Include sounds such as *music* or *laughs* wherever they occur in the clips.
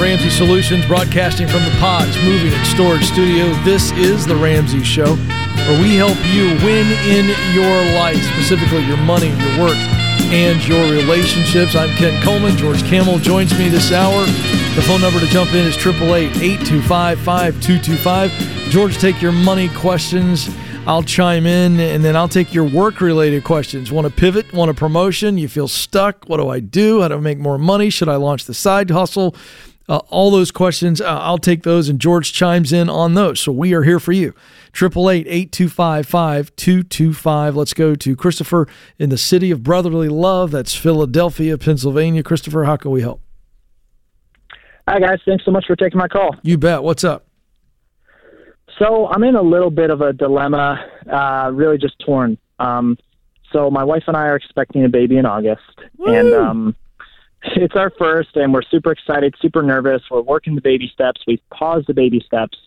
Ramsey Solutions, broadcasting from the Pods Moving and Storage Studio. This is The Ramsey Show, where we help you win in your life, specifically your money, your work, and your relationships. I'm Ken Coleman. George Kamel joins me this hour. The phone number to jump in is 888 825 5225. George, take your money questions. I'll chime in and then I'll take your work related questions. Want to pivot? Want a promotion? You feel stuck? What do I do? How do I make more money? Should I launch the side hustle? Uh, all those questions, uh, I'll take those, and George chimes in on those. So we are here for you. 888 825 5225. Let's go to Christopher in the city of brotherly love. That's Philadelphia, Pennsylvania. Christopher, how can we help? Hi, guys. Thanks so much for taking my call. You bet. What's up? So I'm in a little bit of a dilemma, uh, really just torn. Um, so my wife and I are expecting a baby in August, Woo! and um, *laughs* it's our first, and we're super excited, super nervous. We're working the baby steps. We've paused the baby steps.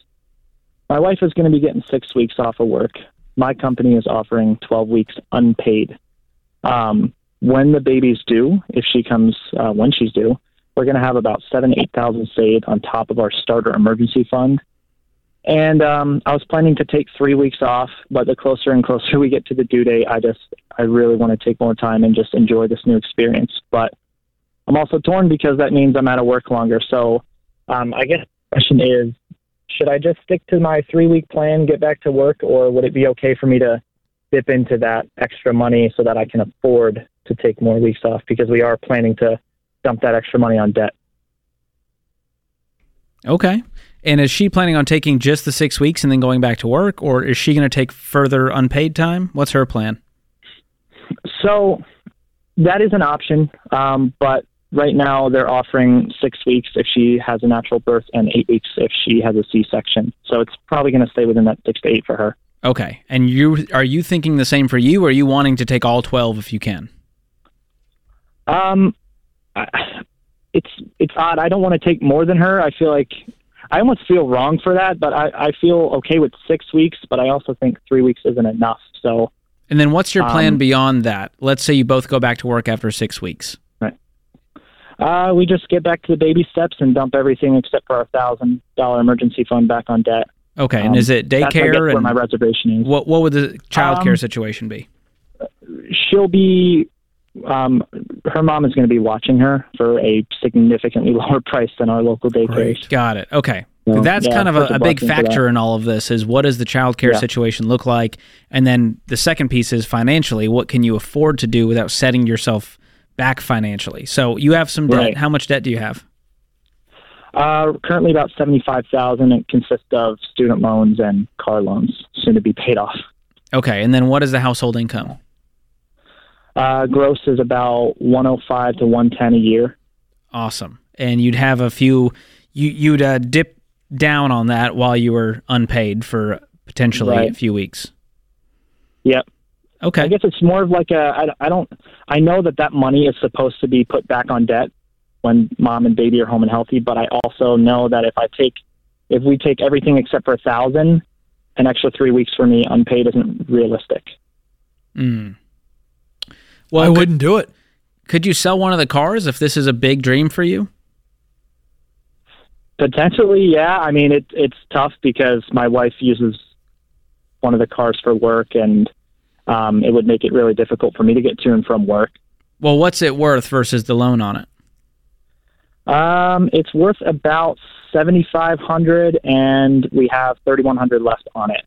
My wife is going to be getting six weeks off of work. My company is offering 12 weeks unpaid. Um, when the baby's due, if she comes uh, when she's due, we're going to have about seven, eight thousand saved on top of our starter emergency fund. And um, I was planning to take three weeks off, but the closer and closer *laughs* we get to the due date, I just I really want to take more time and just enjoy this new experience. But I'm also torn because that means I'm out of work longer. So um, I guess the question is, should I just stick to my three week plan, get back to work, or would it be okay for me to dip into that extra money so that I can afford to take more weeks off because we are planning to dump that extra money on debt. Okay. And is she planning on taking just the six weeks and then going back to work, or is she going to take further unpaid time? What's her plan? So that is an option, um, but right now they're offering six weeks if she has a natural birth and eight weeks if she has a C-section. So it's probably going to stay within that six to eight for her. Okay. And you are you thinking the same for you, or are you wanting to take all twelve if you can? Um, I, it's it's odd. I don't want to take more than her. I feel like I almost feel wrong for that, but I, I feel okay with six weeks. But I also think three weeks isn't enough. So. And then what's your plan Um, beyond that? Let's say you both go back to work after six weeks. Uh, we just get back to the baby steps and dump everything except for our thousand dollar emergency fund back on debt. Okay. and Um, is it That's, daycare? where and my reservation is. what what would the child care Um, situation be? She'll be. Um, her mom is going to be watching her for a significantly *laughs* lower price than our local daycare. Got it. Okay. So, That's yeah, kind of a, a big blessing for that. factor in all of this is what does the child care Yeah. situation look like? And then the second piece is financially, what can you afford to do without setting yourself back financially? So you have some debt. Right. How much debt do you have? Uh, currently about seventy-five thousand. It consists of student loans and car loans, soon to be paid off. Okay. And then what is the household income? Uh, gross is about one hundred five to one ten a year. Awesome. And you'd have a few, you, you'd uh, dip down on that while you were unpaid for potentially Right. a few weeks. Yep. Okay. I guess it's more of like a. I, I don't. I know that that money is supposed to be put back on debt when mom and baby are home and healthy, but I also know that if I take, if we take everything except for a thousand, an extra three weeks for me unpaid isn't realistic. Mm. Well, I could- wouldn't do it. Could you sell one of the cars if this is a big dream for you? Potentially, yeah. I mean, it, it's tough because my wife uses one of the cars for work, and um, it would make it really difficult for me to get to and from work. Well, what's it worth versus the loan on it? Um, it's worth about seventy five hundred, and we have thirty one hundred left on it.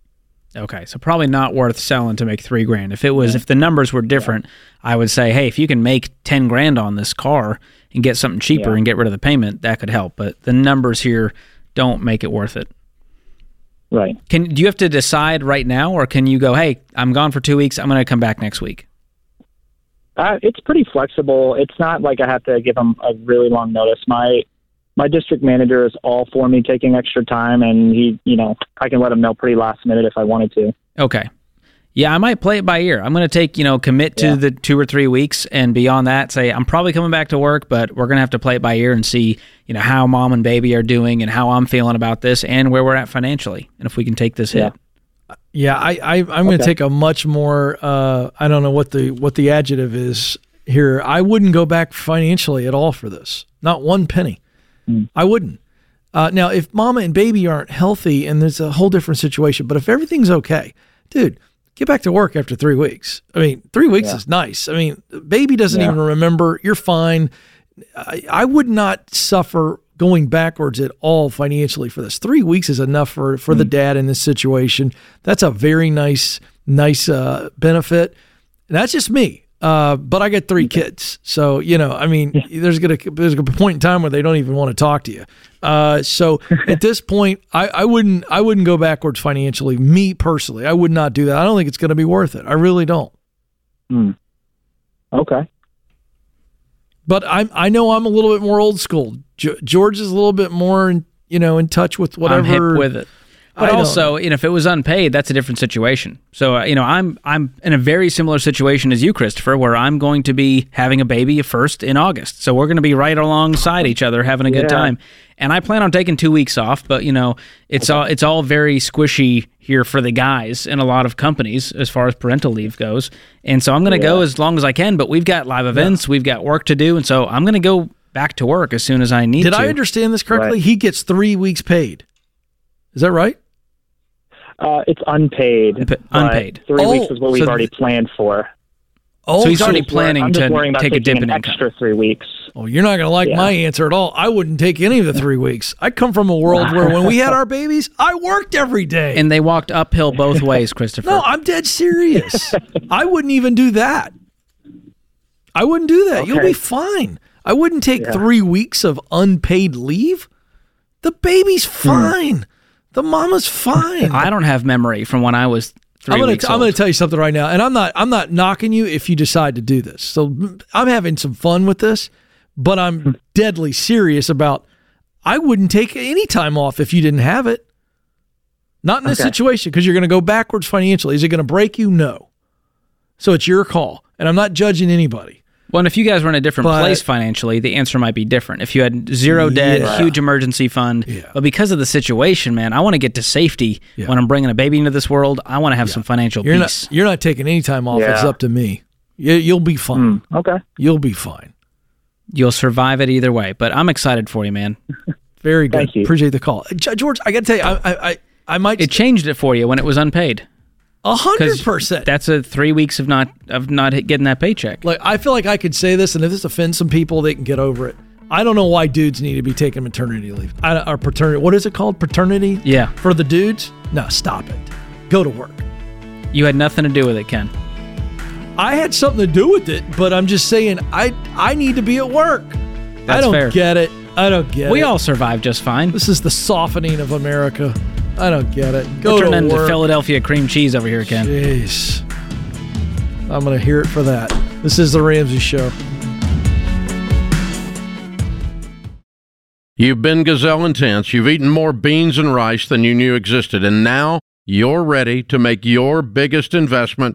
Okay, so probably not worth selling to make three grand. If it was, if the numbers were different, I would say, hey, if you can make ten grand on this car and get something cheaper Yeah. and get rid of the payment, that could help. But the numbers here don't make it worth it. Right. Can do you have to decide right now, or can you go, hey, I'm gone for two weeks, I'm going to come back next week? Uh, it's pretty flexible. It's not like I have to give them a really long notice. My my district manager is all for me taking extra time, and he, you know, I can let him know pretty last minute if I wanted to. Okay. Yeah, I might play it by ear. I'm going to take, you know, commit to Yeah. the two or three weeks and beyond that say I'm probably coming back to work, but we're going to have to play it by ear and see, you know, how mom and baby are doing and how I'm feeling about this and where we're at financially and if we can take this hit. Yeah, I, I I'm going to Okay. take a much more. Uh, I don't know what the what the adjective is here. I wouldn't go back financially at all for this. Not one penny. Mm. I wouldn't. Uh, now, if mama and baby aren't healthy, and there's a whole different situation, but if everything's okay, dude, get back to work after three weeks. I mean, three weeks yeah. is nice. I mean, baby doesn't yeah. even remember. You're fine. I, I, would not suffer going backwards at all financially for this. Three weeks is enough for for mm. the dad in this situation. That's a very nice nice uh, benefit. And that's just me. Uh, but I got three kids, so you know, I mean, yeah. there's gonna there's a point in time where they don't even want to talk to you. Uh, so *laughs* at this point, I, I wouldn't I wouldn't go backwards financially. Me personally, I would not do that. I don't think it's going to be worth it. I really don't. Hmm. Okay. But I I know I'm a little bit more old school. George is a little bit more, in, you know, in touch with whatever with it. But also, you know, if it was unpaid, that's a different situation. So, uh, you know, I'm I'm in a very similar situation as you, Christopher, where I'm going to be having a baby first in August. So we're going to be right alongside each other, having a yeah. good time. And I plan on taking two weeks off, but you know, it's okay. all it's all very squishy here for the guys in a lot of companies as far as parental leave goes. And so I'm going to yeah. go as long as I can. But we've got live events, yeah. we've got work to do, and so I'm going to go back to work as soon as I need to. Did to. I understand this correctly? Right. He gets three weeks paid. Is that right? Uh, it's unpaid. Unpaid. Three oh, weeks is what we've so already planned for. Oh, so he's already planning to take a dip in extra three weeks. Oh, you're not going to like yeah. my answer at all. I wouldn't take any of the three weeks. I come from a world where when we had our babies, I worked every day, and they walked uphill both *laughs* ways, Christopher. no, I'm dead serious. I wouldn't even do that. I wouldn't do that. Okay. You'll be fine. I wouldn't take yeah. three weeks of unpaid leave. The baby's hmm. fine. Hmm. The mama's fine. I don't have memory from when I was three I'm gonna, I'm going to tell you something right now, and I'm not I'm not knocking you if you decide to do this. So I'm having some fun with this, but I'm deadly serious about. I wouldn't take any time off if you didn't have it. Not in this okay. situation because you're going to go backwards financially. Is it going to break you? No. So it's your call, and I'm not judging anybody. Well, and if you guys were in a different but, place financially, the answer might be different. If you had zero debt, yeah. huge emergency fund, yeah. but because of the situation, man, I want to get to safety yeah. when I'm bringing a baby into this world. I want to have some financial you're peace. Not, you're not taking any time off. It's up to me. You, will be fine. Mm, okay. You'll be fine. You'll survive it either way. But I'm excited for you, man. Very good. Appreciate the call, George. I got to tell you, I, I, I might. It changed it for you when it was unpaid. A hundred percent. That's a three weeks of not of not getting that paycheck. Like I feel like I could say this, and if this offends some people, they can get over it. I don't know why dudes need to be taking maternity leave I, or paternity. What is it called? Paternity? Yeah. For the dudes? No, stop it. Go to work. You had nothing to do with it, Ken. I had something to do with it, but I'm just saying I I need to be at work. That's I don't fair. get it. I don't get we it. We all survive just fine. This is the softening of America. I don't get it. Go We're turning into. Philadelphia cream cheese over here, Ken. Jeez. I'm going to hear it for that. This is The Ramsey Show. You've been gazelle intense. You've eaten more beans and rice than you knew existed. And now you're ready to make your biggest investment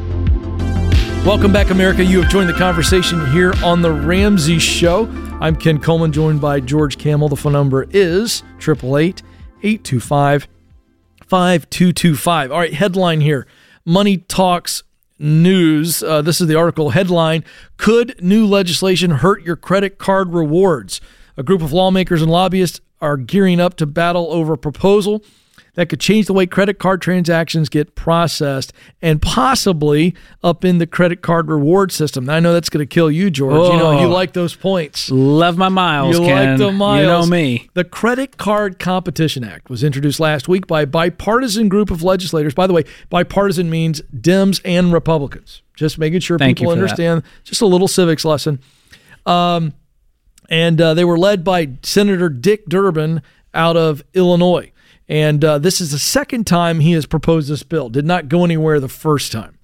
Welcome back, America. You have joined the conversation here on The Ramsey Show. I'm Ken Coleman, joined by George Kamel. The phone number is 888 825 5225. All right, headline here Money Talks News. Uh, this is the article headline Could new legislation hurt your credit card rewards? A group of lawmakers and lobbyists are gearing up to battle over a proposal that could change the way credit card transactions get processed and possibly up in the credit card reward system. Now, I know that's going to kill you, George. You know, you Oh. like those points. Love my miles, You Ken. like the miles. You know me. The Credit Card Competition Act was introduced last week by a bipartisan group of legislators. By the way, bipartisan means Dems and Republicans. Just making sure Thank people for that. understand. Just a little civics lesson. Um, and uh, they were led by Senator Dick Durbin out of Illinois. And uh, this is the second time he has proposed this bill. Did not go anywhere the first time.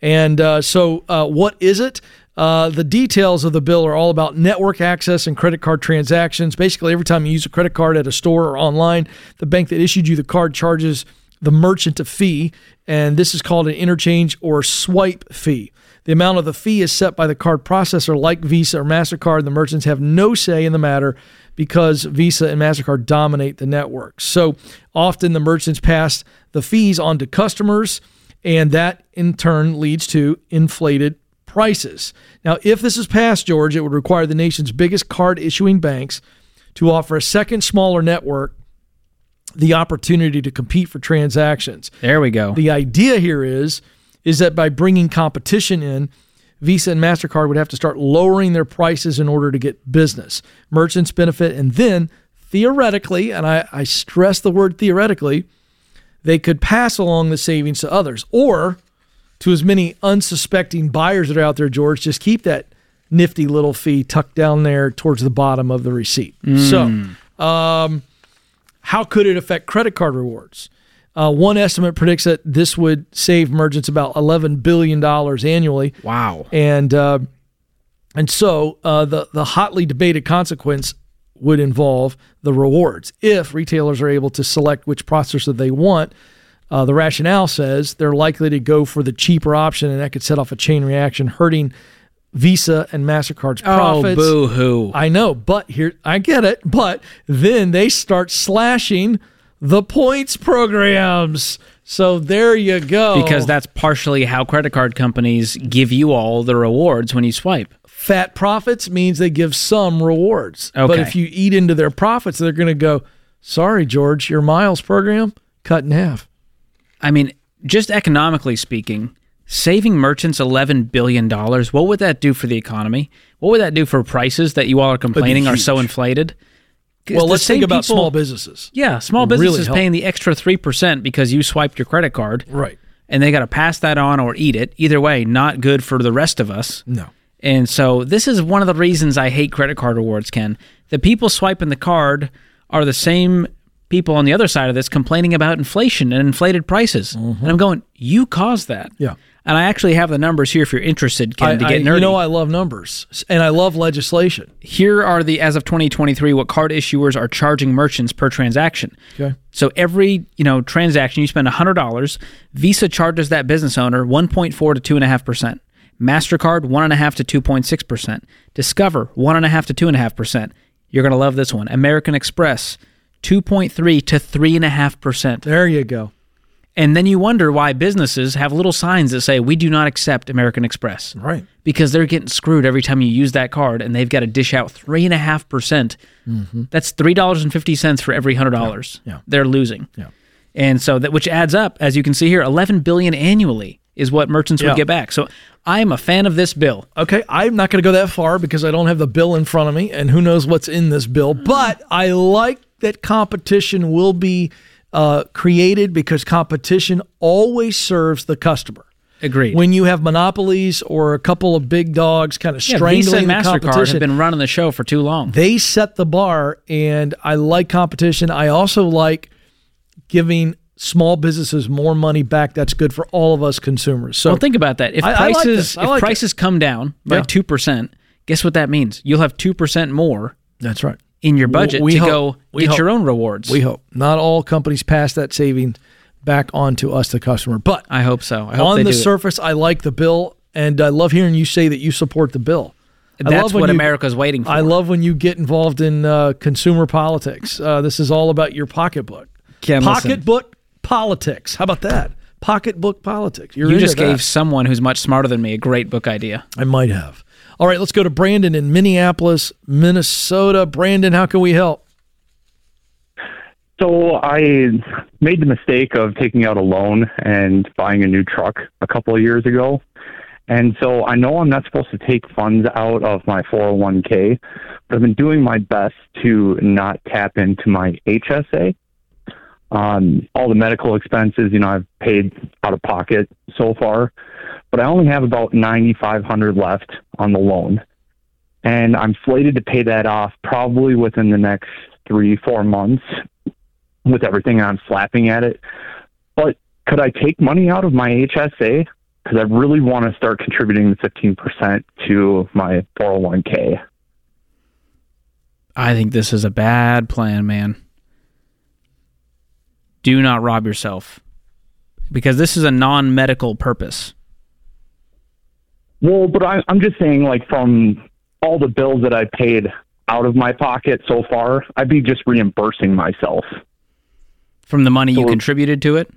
And uh, so, uh, what is it? Uh, the details of the bill are all about network access and credit card transactions. Basically, every time you use a credit card at a store or online, the bank that issued you the card charges the merchant a fee, and this is called an interchange or swipe fee. The amount of the fee is set by the card processor, like Visa or MasterCard. The merchants have no say in the matter because Visa and MasterCard dominate the network. So often the merchants pass the fees on to customers, and that in turn leads to inflated prices. Now, if this is passed, George, it would require the nation's biggest card issuing banks to offer a second smaller network the opportunity to compete for transactions. There we go. The idea here is is that by bringing competition in, Visa and Mastercard would have to start lowering their prices in order to get business. Merchants benefit, and then theoretically, and I, I stress the word theoretically, they could pass along the savings to others, or to as many unsuspecting buyers that are out there. George, just keep that nifty little fee tucked down there towards the bottom of the receipt. So, um, how could it affect credit card rewards? Uh, one estimate predicts that this would save merchants about $11 billion annually. wow. And uh, and so uh, the the hotly debated consequence would involve the rewards. If retailers are able to select which processor they want, uh, the rationale says they're likely to go for the cheaper option, and that could set off a chain reaction, hurting Visa and Mastercard's profits. Oh, boo hoo. I know, but here I get it. But then they start slashing the points programs. So there you go. Because that's partially how credit card companies give you all the rewards when you swipe. fat profits means they give some rewards. But if you eat into their profits, they're going to go, sorry, George, your miles program cut in half. I mean, just economically speaking, saving merchants $11 billion, what would that do for the economy? What would that do for prices that you all are complaining are so inflated? Well, let's think about people- small businesses. Yeah, small businesses help. paying the extra 3% because you swiped your credit card. Right. And they got to pass that on or eat it. Either way, not good for the rest of us. No. And so this is one of the reasons I hate credit card rewards, Ken. The people swiping the card are the same people on the other side of this complaining about inflation and inflated prices. And I'm going, you caused that. Mm-hmm. Yeah. And I actually have the numbers here if you're interested, Ken, I, to I- get nerdy. you know, I love numbers and I love legislation. here are the as of 2023 what card issuers are charging merchants per transaction. Okay. So every you know transaction you spend hundred dollars, Visa charges that business owner 1.4 to two and a half percent. Mastercard one and a half to 2.6 percent. Discover one and a half to two and a half percent. You're gonna love this one. American Express 2.3 to three and a half percent. There you go. And then you wonder why businesses have little signs that say we do not accept American Express Right. because they're getting screwed every time you use that card and they've got to dish out three and a half percent. Mm-hmm. That's three dollars and fifty cents for every hundred dollars. Yeah. They're losing. Yeah. And so that which adds up, as you can see here, eleven billion annually is what merchants Yeah. would get back. So I am a fan of this bill. Okay, I'm not going to go that far because I don't have the bill in front of me, and who knows what's in this bill. But I like that competition will be uh, created because competition always serves the customer. Agreed. When you have monopolies or a couple of big dogs kind of yeah, strangling Visa and the Mastercard have been running the show for too long. they set the bar, and I like competition. I also like giving small businesses more money back. That's good for all of us consumers. So well, think about that. If I- I like prices if like it. prices come down by Yeah. two percent, guess what that means? You'll have two percent more that's right. In your budget We to hope. go get hope. your own rewards. We hope not all companies pass that saving back on to us, the customer. But I hope so. I hope on they the do it. surface, I like the bill, and I love hearing you say that you support the bill. I That's what you- America's waiting for. I love when you get involved in uh, consumer politics. Uh, this is all about your pocketbook. Ken, listen. pocketbook politics. How about that? Pocketbook politics. You're You just that. gave someone who's much smarter than me a great book idea. I might have. All right, let's go to Brandon in Minneapolis, Minnesota. Brandon, how can we help? So I made the mistake of taking out a loan and buying a new truck a couple of years ago. And so I know I'm not supposed to take funds out of my 401k, but I've been doing my best to not tap into my HSA. Um, all the medical expenses, you know, I've paid out of pocket so far, but I only have about 9,500 left on the loan. And I'm slated to pay that off probably within the next three, four months with everything I'm slapping at it. But could I take money out of my HSA? Because I really want to start contributing the 15% to my 401k. I think this is a bad plan, man. Do not rob yourself because this is a non medical purpose. Well, but I, I'm just saying, like, from all the bills that I paid out of my pocket so far, I'd be just reimbursing myself. From the money so you contributed to it?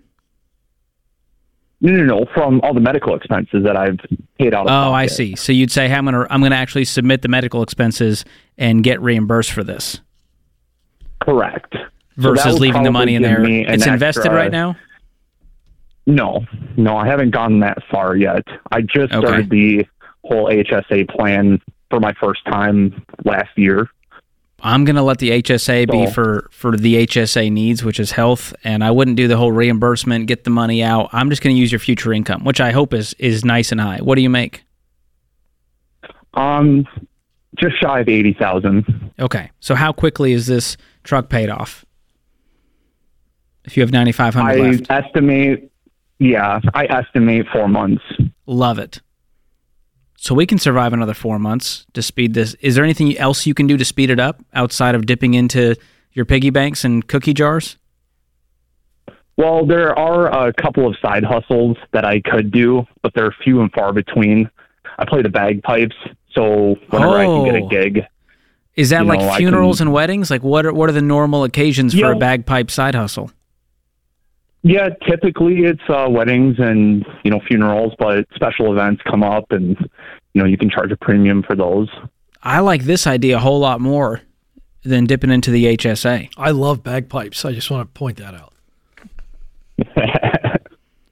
No, no, no. From all the medical expenses that I've paid out. Of oh, pocket. I see. So you'd say, hey, I'm gonna I'm gonna actually submit the medical expenses and get reimbursed for this. Correct. Versus so leaving the money in there. It's invested right now. No, no, I haven't gone that far yet. I just okay. started the whole HSA plan for my first time last year. I'm going to let the HSA so, be for for the HSA needs, which is health, and I wouldn't do the whole reimbursement, get the money out. I'm just going to use your future income, which I hope is is nice and high. What do you make? Um, just shy of eighty thousand. Okay, so how quickly is this truck paid off? If you have ninety five hundred left, I estimate. Yeah, I estimate four months. Love it. So we can survive another four months to speed this. Is there anything else you can do to speed it up outside of dipping into your piggy banks and cookie jars? Well, there are a couple of side hustles that I could do, but they're few and far between. I play the bagpipes, so whenever oh. I can get a oh. gig. Is that like know, funerals can, and weddings? Like what are what are the normal occasions for a bagpipe side hustle? Yeah, typically it's uh, weddings and you know funerals, but special events come up, and you know you can charge a premium for those. I like this idea a whole lot more than dipping into the HSA. I love bagpipes. I just want to point that out. *laughs*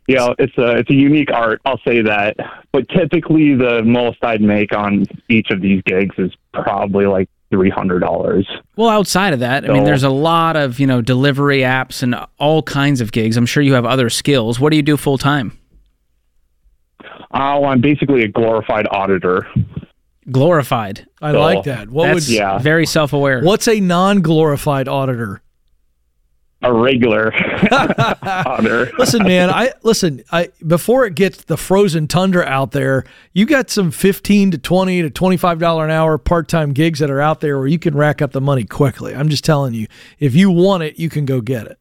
yeah, it's a it's a unique art. I'll say that. But typically, the most I'd make on each of these gigs is probably like three hundred dollars. Well, outside of that, so, I mean, there's a lot of you know delivery apps and all kinds of gigs. I'm sure you have other skills. What do you do full time? Oh, I'm basically a glorified auditor. Glorified. I so, like that. What would yeah. very self aware. What's a non glorified auditor? A regular *laughs* honor. listen, man, I listen, I before it gets the frozen tundra out there, you got some 15 to 20 to 25 dollar an hour part-time gigs that are out there where you can rack up the money quickly. I'm just telling you, if you want it, you can go get it.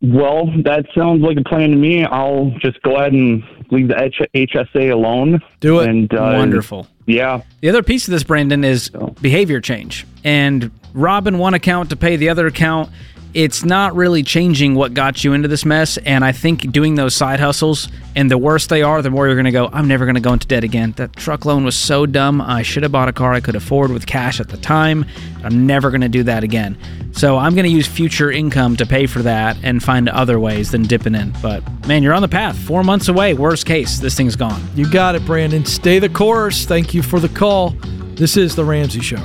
Well, that sounds like a plan to me. I'll just go ahead and leave the H- HSA alone. Do it. And, uh, Wonderful. Yeah. The other piece of this, Brandon, is behavior change. And robbing one account to pay the other account it's not really changing what got you into this mess. And I think doing those side hustles, and the worse they are, the more you're going to go, I'm never going to go into debt again. That truck loan was so dumb. I should have bought a car I could afford with cash at the time. I'm never going to do that again. So I'm going to use future income to pay for that and find other ways than dipping in. But man, you're on the path. Four months away. Worst case, this thing's gone. You got it, Brandon. Stay the course. Thank you for the call. This is The Ramsey Show.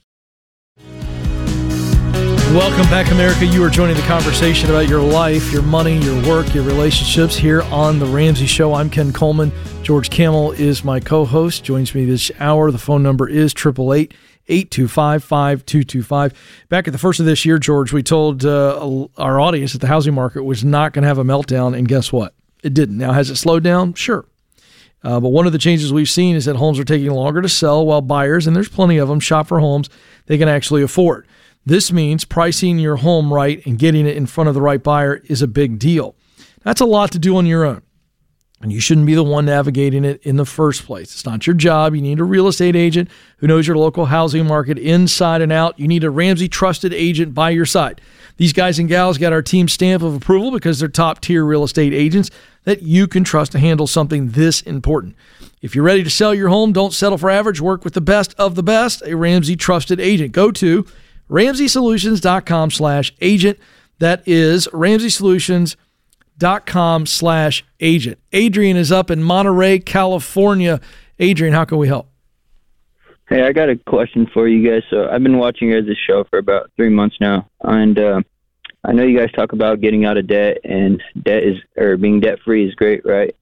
Welcome back, America. You are joining the conversation about your life, your money, your work, your relationships here on The Ramsey Show. I'm Ken Coleman. George Kamel is my co host, joins me this hour. The phone number is 888 825 5225. Back at the first of this year, George, we told uh, our audience that the housing market was not going to have a meltdown, and guess what? It didn't. Now, has it slowed down? Sure. Uh, but one of the changes we've seen is that homes are taking longer to sell while buyers, and there's plenty of them, shop for homes they can actually afford. This means pricing your home right and getting it in front of the right buyer is a big deal. That's a lot to do on your own. And you shouldn't be the one navigating it in the first place. It's not your job. You need a real estate agent who knows your local housing market inside and out. You need a Ramsey trusted agent by your side. These guys and gals got our team stamp of approval because they're top tier real estate agents that you can trust to handle something this important. If you're ready to sell your home, don't settle for average. Work with the best of the best, a Ramsey trusted agent. Go to ramseysolutions.com slash agent. That is Ramsey Solutions.com dot com slash agent. Adrian is up in Monterey, California. Adrian, how can we help? Hey, I got a question for you guys. So I've been watching your guys' show for about three months now, and uh, I know you guys talk about getting out of debt, and debt is or being debt free is great, right?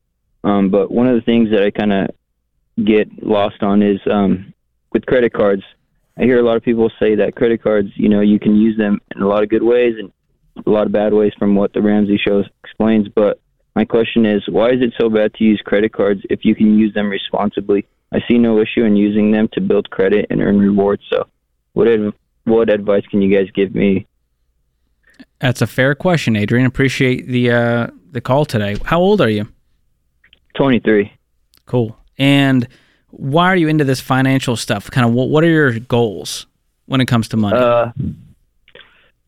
Um, but one of the things that I kind of get lost on is um, with credit cards. I hear a lot of people say that credit cards, you know, you can use them in a lot of good ways and a lot of bad ways from what the Ramsey show explains. But my question is, why is it so bad to use credit cards if you can use them responsibly? I see no issue in using them to build credit and earn rewards. So, what adv- what advice can you guys give me? That's a fair question, Adrian. Appreciate the uh, the call today. How old are you? Twenty three. Cool. And why are you into this financial stuff? Kind of what what are your goals when it comes to money? Uh,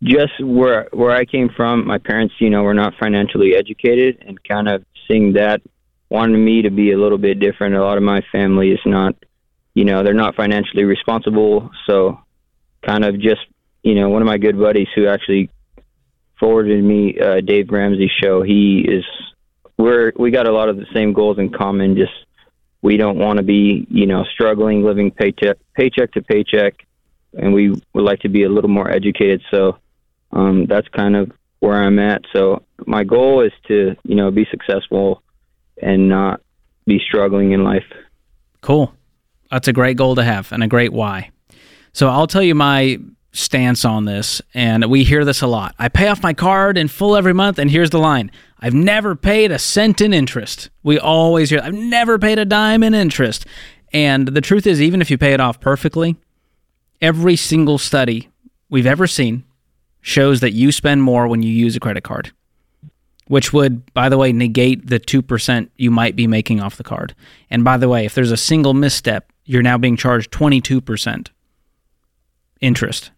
just where where I came from, my parents, you know, were not financially educated, and kind of seeing that wanted me to be a little bit different. A lot of my family is not, you know, they're not financially responsible, so kind of just, you know, one of my good buddies who actually forwarded me uh, Dave Ramsey's show. He is we're we got a lot of the same goals in common. Just we don't want to be, you know, struggling, living paycheck paycheck to paycheck, and we would like to be a little more educated. So um, that's kind of where I'm at. So my goal is to, you know, be successful and not be struggling in life. Cool. That's a great goal to have and a great why. So I'll tell you my stance on this, and we hear this a lot. I pay off my card in full every month, and here's the line I've never paid a cent in interest. We always hear, I've never paid a dime in interest. And the truth is, even if you pay it off perfectly, every single study we've ever seen shows that you spend more when you use a credit card, which would, by the way, negate the 2% you might be making off the card. And by the way, if there's a single misstep, you're now being charged 22% interest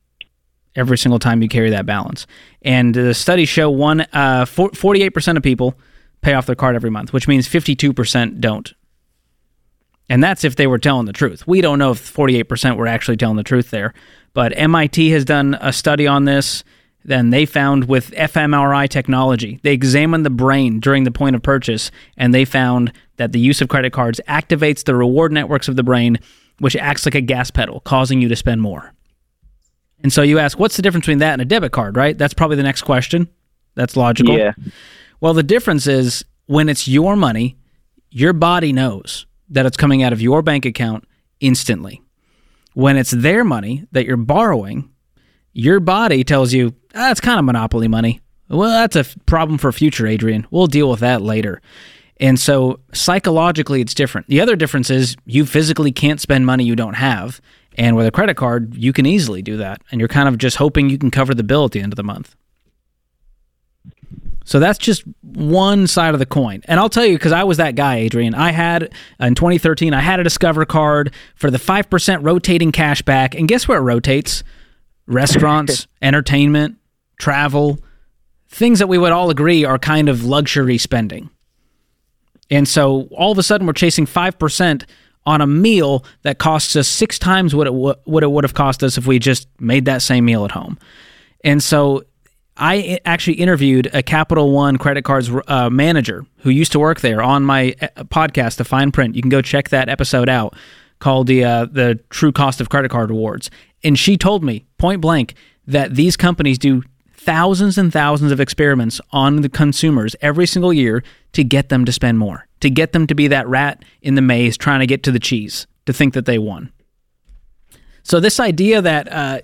every single time you carry that balance. And the studies show one uh, 48% of people pay off their card every month, which means 52% don't. And that's if they were telling the truth. We don't know if 48% were actually telling the truth there. But MIT has done a study on this. Then they found with fMRI technology, they examined the brain during the point of purchase, and they found that the use of credit cards activates the reward networks of the brain, which acts like a gas pedal, causing you to spend more. And so you ask, what's the difference between that and a debit card, right? That's probably the next question. That's logical. Yeah. Well, the difference is when it's your money, your body knows that it's coming out of your bank account instantly. When it's their money that you're borrowing, your body tells you, that's ah, kind of monopoly money. Well, that's a f- problem for future, Adrian. We'll deal with that later. And so psychologically, it's different. The other difference is you physically can't spend money you don't have. And with a credit card, you can easily do that. And you're kind of just hoping you can cover the bill at the end of the month. So that's just one side of the coin. And I'll tell you, because I was that guy, Adrian. I had, uh, in 2013, I had a Discover card for the 5% rotating cash back. And guess where it rotates? Restaurants, *laughs* entertainment, travel, things that we would all agree are kind of luxury spending. And so all of a sudden, we're chasing 5% on a meal that costs us six times what it, w- what it would have cost us if we just made that same meal at home. And so I actually interviewed a Capital One credit cards uh, manager who used to work there on my uh, podcast, The Fine Print. You can go check that episode out called the uh, the True Cost of Credit Card Rewards. And she told me point blank that these companies do thousands and thousands of experiments on the consumers every single year to get them to spend more, to get them to be that rat in the maze trying to get to the cheese, to think that they won. So this idea that uh,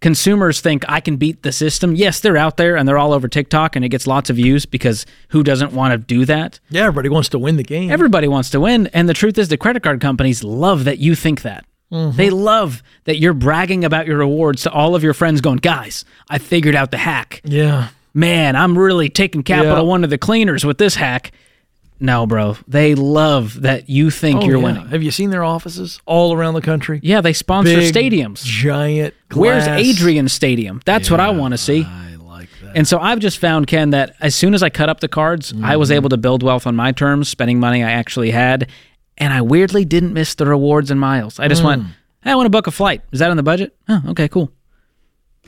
consumers think I can beat the system. Yes, they're out there and they're all over TikTok and it gets lots of views because who doesn't want to do that? Yeah, everybody wants to win the game. Everybody wants to win. And the truth is, the credit card companies love that you think that. Mm-hmm. They love that you're bragging about your rewards to all of your friends, going, guys, I figured out the hack. Yeah. Man, I'm really taking Capital yeah. One to the cleaners with this hack. No, bro. They love that you think oh, you're yeah. winning. Have you seen their offices all around the country? Yeah, they sponsor Big, stadiums. Giant. Glass. Where's Adrian Stadium? That's what I want to see. I like that. And so I've just found Ken that as soon as I cut up the cards. I was mm-hmm. able to build wealth on my terms, spending money I actually had, and I weirdly didn't miss the rewards and miles. I just mm. went, hey, "I want to book a flight. Is that in the budget?" Oh, okay, cool.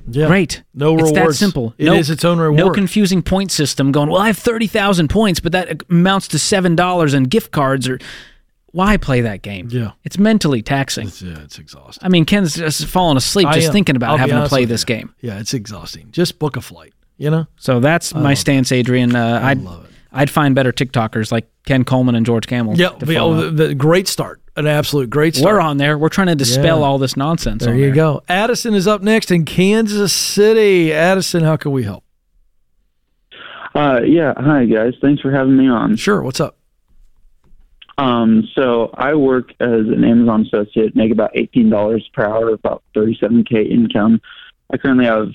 Yeah. Great. No reward. it's rewards. that simple. It no, is its own reward. No confusing point system going, well, I have 30,000 points, but that amounts to $7 in gift cards or why play that game? Yeah. It's mentally taxing. It's, yeah, it's exhausting. I mean, Ken's just falling asleep just thinking about I'll having to play this you. game. Yeah, it's exhausting. Just book a flight, you know? So that's I my stance, that. Adrian. Uh, I I'd, love it. I'd find better TikTokers like Ken Coleman and George Kamel. Yeah, the, the, great start an absolute great start. We're on there. We're trying to dispel yeah. all this nonsense. There you there. go. Addison is up next in Kansas City. Addison, how can we help? Uh, yeah. Hi, guys. Thanks for having me on. Sure. What's up? Um, so I work as an Amazon associate, make about eighteen dollars per hour, about thirty-seven k income. I currently have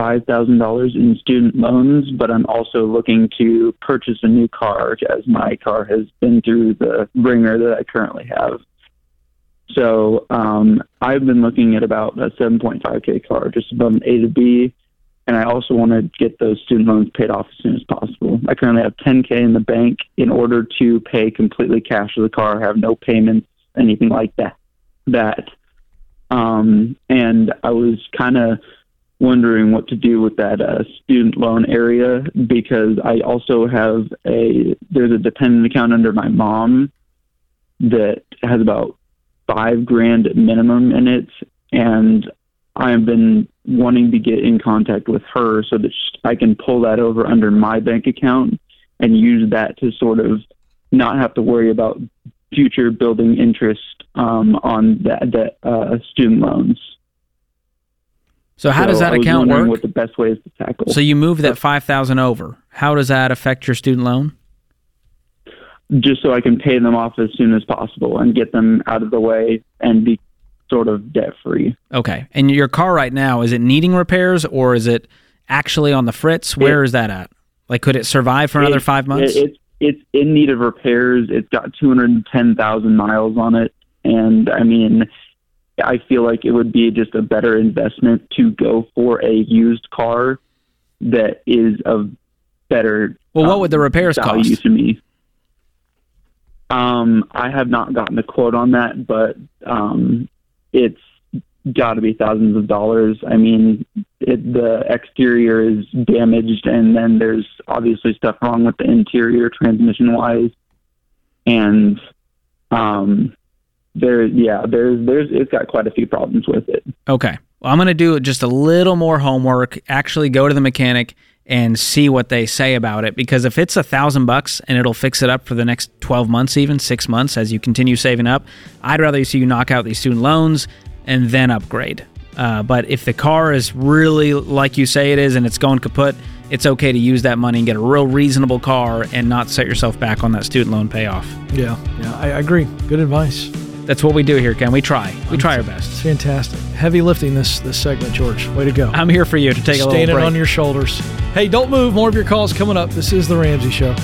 five thousand dollars in student loans, but I'm also looking to purchase a new car as my car has been through the ringer that I currently have. So um, I've been looking at about a 7.5k car, just above an A to B, and I also want to get those student loans paid off as soon as possible. I currently have 10k in the bank in order to pay completely cash for the car, have no payments, anything like that. That, um, and I was kind of wondering what to do with that uh, student loan area because I also have a there's a dependent account under my mom that has about five grand minimum in it, and I've been wanting to get in contact with her so that I can pull that over under my bank account and use that to sort of not have to worry about future building interest um, on that, that uh, student loans. So how so does that account work? What the best way is to tackle? So you move that five thousand over. How does that affect your student loan? Just so I can pay them off as soon as possible and get them out of the way and be sort of debt free. Okay. And your car right now is it needing repairs or is it actually on the fritz? Where it, is that at? Like, could it survive for another it, five months? It, it's it's in need of repairs. It's got two hundred ten thousand miles on it, and I mean I feel like it would be just a better investment to go for a used car that is of better. Well, what um, would the repairs value cost? to me? Um, I have not gotten a quote on that, but um, it's got to be thousands of dollars. I mean, it, the exterior is damaged, and then there's obviously stuff wrong with the interior, transmission wise, and um, there yeah there's there's it's got quite a few problems with it. Okay. Well, i'm going to do just a little more homework actually go to the mechanic and see what they say about it because if it's a thousand bucks and it'll fix it up for the next 12 months even six months as you continue saving up i'd rather see you knock out these student loans and then upgrade. Uh, but if the car is really like you say it is and it's going kaput it's okay to use that money and get a real reasonable car and not set yourself back on that student loan payoff. Yeah yeah i, I agree. Good advice that's what we do here, Ken. We try. We try our best. It's fantastic. Heavy lifting this this segment, George. Way to go. I'm here for you to take Standing a little break. on your shoulders. Hey, don't move. More of your calls coming up. This is the Ramsey Show.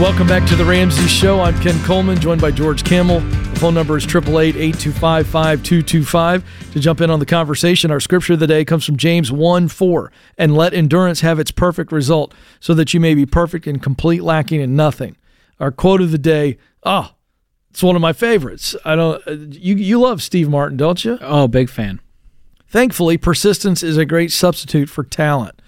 Welcome back to the Ramsey Show. I'm Ken Coleman, joined by George Kamel. Phone number is 888-825-5225 to jump in on the conversation. Our scripture of the day comes from James 1 4. And let endurance have its perfect result, so that you may be perfect and complete, lacking in nothing. Our quote of the day, oh, it's one of my favorites. I don't you you love Steve Martin, don't you? Oh, big fan. Thankfully, persistence is a great substitute for talent.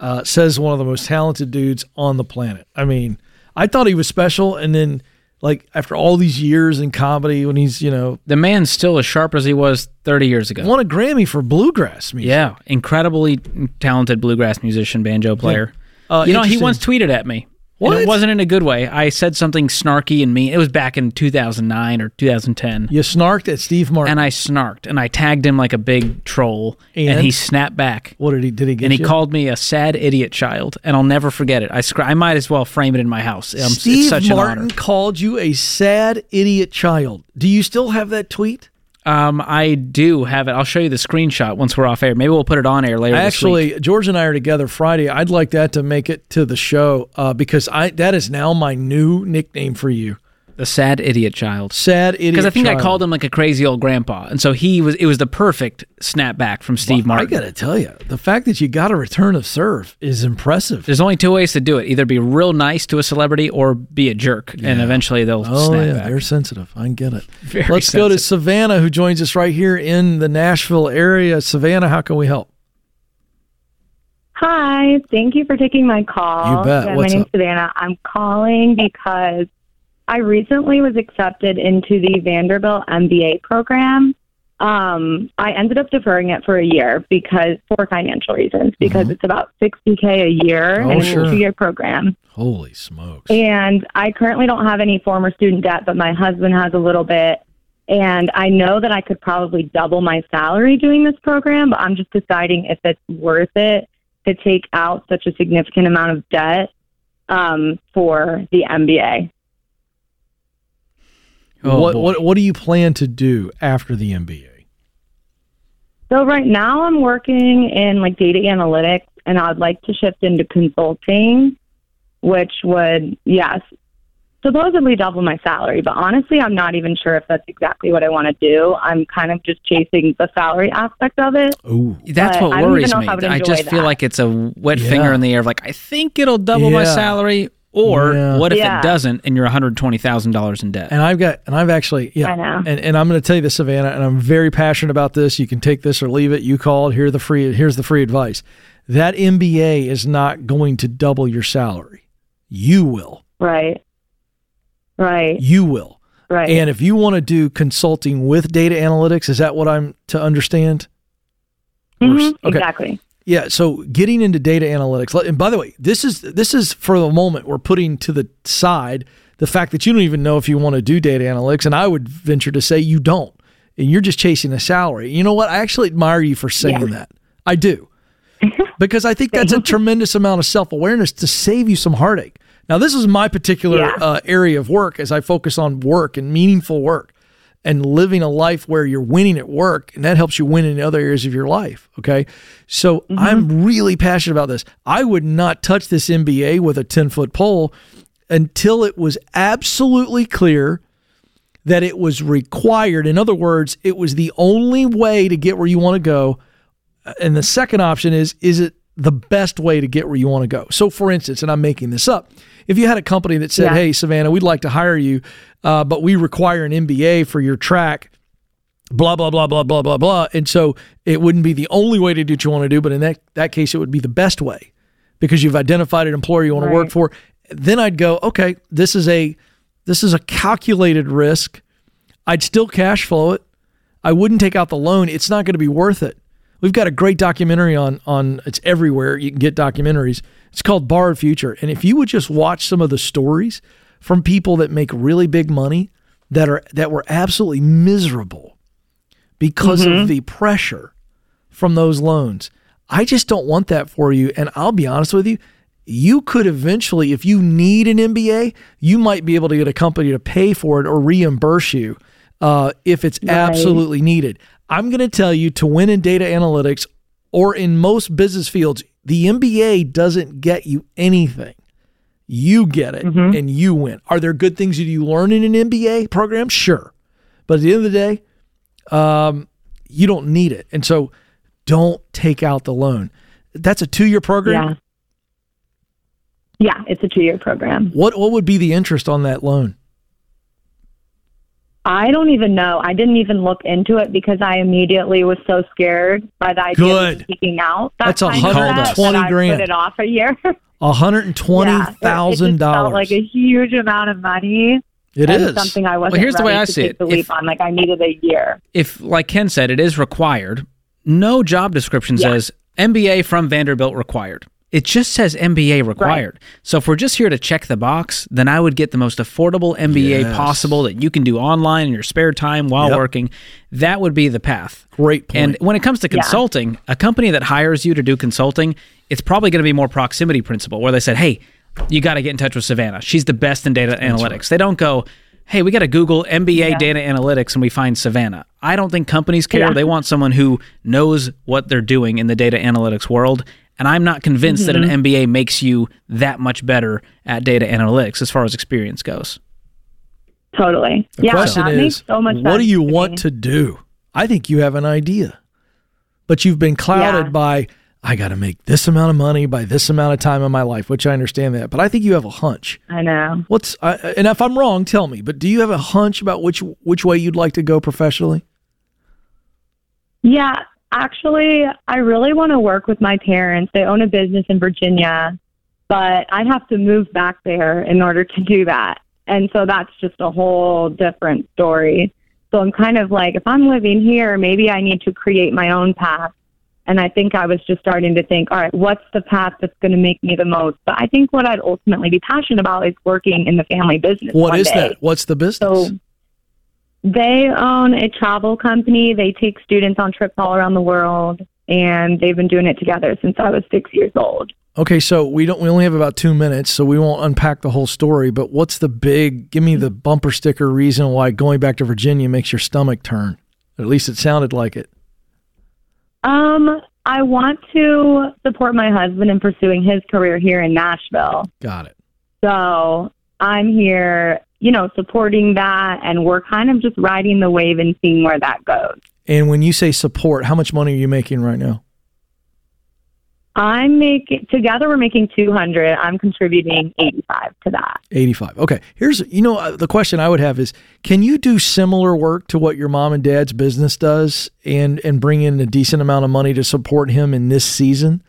Uh, says one of the most talented dudes on the planet. I mean, I thought he was special, and then like after all these years in comedy, when he's you know the man's still as sharp as he was 30 years ago. Won a Grammy for bluegrass music. Yeah, incredibly talented bluegrass musician, banjo player. Yeah. Uh, you know, he once tweeted at me. And it wasn't in a good way. I said something snarky and mean. It was back in 2009 or 2010. You snarked at Steve Martin. And I snarked and I tagged him like a big troll and, And? he snapped back. What did he did he get And he you? called me a sad idiot child and I'll never forget it. I I might as well frame it in my house. Um, Steve it's such Martin called you a sad idiot child. Do you still have that tweet? Um, I do have it. I'll show you the screenshot once we're off air. Maybe we'll put it on air later. Actually, George and I are together Friday. I'd like that to make it to the show uh, because I that is now my new nickname for you. The sad idiot child. Sad idiot. Because I think I called him like a crazy old grandpa, and so he was. It was the perfect snapback from Steve Well, I got to tell you, the fact that you got a return of serve is impressive. There's only two ways to do it: either be real nice to a celebrity or be a jerk, and eventually they'll Oh snap yeah, back. they're sensitive. I can get it. *laughs* Very Let's go to. Savannah, who joins us right here in the Nashville area. Savannah, how can we help? Hi, thank you for taking my call. You bet. Yeah, What's my name's up? Savannah. I'm calling because I recently was accepted into the Vanderbilt MBA program. Um, I ended up deferring it for a year because for financial reasons, because it's about 60k a year Mm-hmm. Oh, and it's sure. a two-year program. Holy smokes! And I currently don't have any former student debt, but my husband has a little bit. And I know that I could probably double my salary doing this program, but I'm just deciding if it's worth it to take out such a significant amount of debt um, for the MBA. Oh, what boy. what what do you plan to do after the MBA? So right now I'm working in like data analytics, and I'd like to shift into consulting, which would yes, supposedly double my salary. But honestly, I'm not even sure if that's exactly what I want to do. I'm kind of just chasing the salary aspect of it. Ooh, That's but what worries even know me. I would I just feel that. like it's a wet Yeah. finger in the air of like I think it'll double my salary, or Yeah. what if Yeah. it doesn't and you're one hundred twenty thousand dollars in debt? and I've got and I've actually yeah, I know. and and I'm going to tell you this, Savannah, and I'm very passionate about this. You can take this or leave it. You called. Here the free. Here's the free advice. That MBA is not going to double your salary. You will. Right. Right. You will. Right. And if you want to do consulting with data analytics, is that what I'm to understand? Mhm, Okay. Exactly. Yeah, so getting into data analytics. And by the way, this is this is for the moment we're putting to the side the fact that you don't even know if you want to do data analytics and I would venture to say you don't. And you're just chasing a salary. You know what? I actually admire you for saying Yeah. that. I do. *laughs* because I think that's a tremendous amount of self-awareness to save you some heartache. Now, this is my particular Yeah. uh, area of work as I focus on work and meaningful work and living a life where you're winning at work and that helps you win in other areas of your life okay? So mm-hmm. i'm really passionate about this. I would not touch this mba with a 10 foot pole until it was absolutely clear that it was required. In other words it was the only way to get where you want to go. And the second option is is it the best way to get where you want to go so for instance and i'm making this up if you had a company that said Yeah. hey savannah we'd like to hire you uh, but we require an mba for your track blah blah blah blah blah blah blah and so it wouldn't be the only way to do what you want to do but in that, that case it would be the best way because you've identified an employer you want to work for then i'd go okay this is a this is a calculated risk i'd still cash flow it I wouldn't take out the loan. It's not going to be worth it. We've got a great documentary on on it's everywhere. You can get documentaries. It's called Borrowed Future. And if you would just watch some of the stories from people that make really big money that are that were absolutely miserable because of mm-hmm. the pressure from those loans. I just don't want that for you. And I'll be honest with you, you could eventually, if you need an MBA, you might be able to get a company to pay for it or reimburse you uh, if it's absolutely needed. I'm going to tell you to win in data analytics or in most business fields, the MBA doesn't get you anything. You get it and you win. Are there good things that you learn in an MBA program? Sure. But at the end of the day, um, you don't need it. And so don't take out the loan. That's a two year program. Yeah. Yeah, it's a two year program. What what would be the interest on that loan? I don't even know. I didn't even look into it because I immediately was so scared by the idea Good. of taking out. That That's a kind of hundred debt and twenty that I grand. Put it off a year. *laughs* A hundred and twenty Yeah, it- thousand It just felt dollars. like a huge amount of money. It is something I wasn't here's the way I see it. the leap If- on. Like I needed a year. if, like Ken said, it is required, no job description Yeah. says MBA from Vanderbilt required. It just says MBA required. So if we're just here to check the box, then I would get the most affordable MBA Yes. possible that you can do online in your spare time while Yep. working. That would be the path. Great point. And when it comes to consulting, a company that hires you to do consulting, it's probably going to be more proximity principle where they said, "Hey, you got to get in touch with Savannah. She's the best in data analytics." They don't go, "Hey, we got to Google MBA data analytics and we find Savannah." I don't think companies care. Yeah. They want someone who knows what they're doing in the data analytics world. And I'm not convinced that an Mm-hmm. MBA makes you that much better at data analytics as far as experience goes. Totally. the yeah, question that is, makes so much what do you to want me. to do? I think you have an idea, but you've been clouded Yeah. by I got to make this amount of money by this amount of time in my life, which I understand that. But I think you have a hunch. I know. What's uh, and if I'm wrong, tell me. But do you have a hunch about which which way you'd like to go professionally? Yeah, actually, I really want to work with my parents. They own a business in Virginia, but I'd have to move back there in order to do that. And so that's just a whole different story. So I'm kind of like, if I'm living here, maybe I need to create my own path. And I think I was just starting to think, all right, what's the path that's going to make me the most? But I think what I'd ultimately be passionate about is working in the family business. What is day. that? What's the business? So they own a travel company. They take students on trips all around the world, and they've been doing it together since I was six years old. Okay, so we don't we only have about 2 minutes, so we won't unpack the whole story, but what's the big give me the bumper sticker reason why going back to Virginia makes your stomach turn? At least it sounded like it. Um, I want to support my husband in pursuing his career here in Nashville. Got it. So I'm here, you know, supporting that, and we're kind of just riding the wave and seeing where that goes. And when you say support, how much money are you making right now? I'm making together we're making 200. I'm contributing 85 to that. 85. Okay. Here's, you know, uh, the question I would have is can you do similar work to what your mom and dad's business does and and bring in a decent amount of money to support him in this season?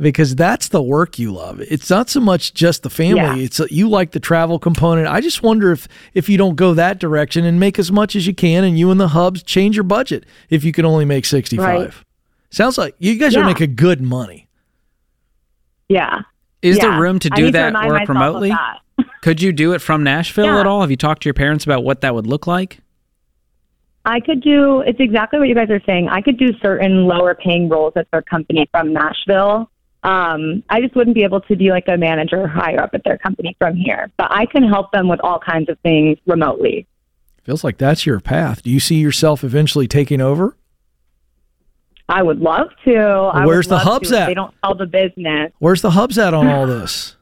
Because that's the work you love. It's not so much just the family. Yeah. It's uh, you like the travel component. I just wonder if if you don't go that direction and make as much as you can and you and the hubs change your budget if you can only make 65. Right. Sounds like you guys are Yeah. making good money. Yeah. Is Yeah. there room to do need to that work remotely? that. *laughs* Could you do it from Nashville Yeah. at all? Have you talked to your parents about what that would look like? I could do it's exactly what you guys are saying. I could do certain lower paying roles at their company from Nashville. Um, I just wouldn't be able to be like a manager higher up at their company from here. But I can help them with all kinds of things remotely. Feels like that's your path. Do you see yourself eventually taking over? I would love to. I Where's would the love hubs to at? They don't sell the business. Where's the hubs at on all this?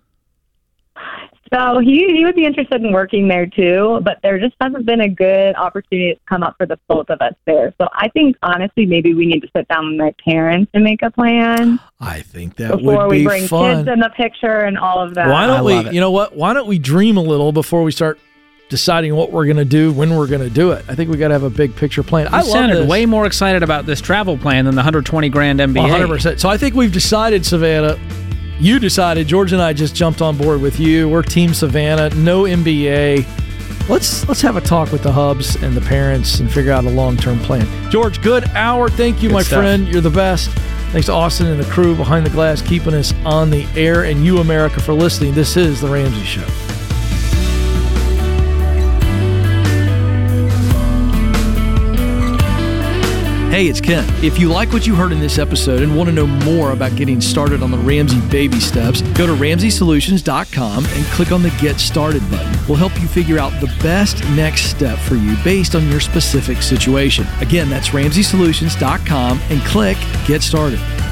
So he he would be interested in working there too, but there just hasn't been a good opportunity to come up for the both of us there. So I think honestly maybe we need to sit down with my parents and make a plan I think that before would we bring fun. kids in the picture and all of that. Why don't we? it. You know what? Why don't we dream a little before we start deciding what we're going to do, when we're going to do it? I think we got to have a big picture plan. I You love sounded this. way more excited about this travel plan than the 120 grand MBA. 100%. So I think we've decided, Savannah. You decided. George and I just jumped on board with you. We're Team Savannah. No MBA. Let's let's have a talk with the hubs and the parents and figure out a long term plan. George, good hour. Thank you, Good my stuff. friend. You're the best. Thanks to Austin and the crew behind the glass keeping us on the air, and you, America, for listening. This is the Ramsey Show. Hey, it's Ken. If you like what you heard in this episode and want to know more about getting started on the Ramsey baby steps, go to ramseysolutions.com and click on the Get Started button. We'll help you figure out the best next step for you based on your specific situation. Again, that's ramseysolutions.com and click Get Started.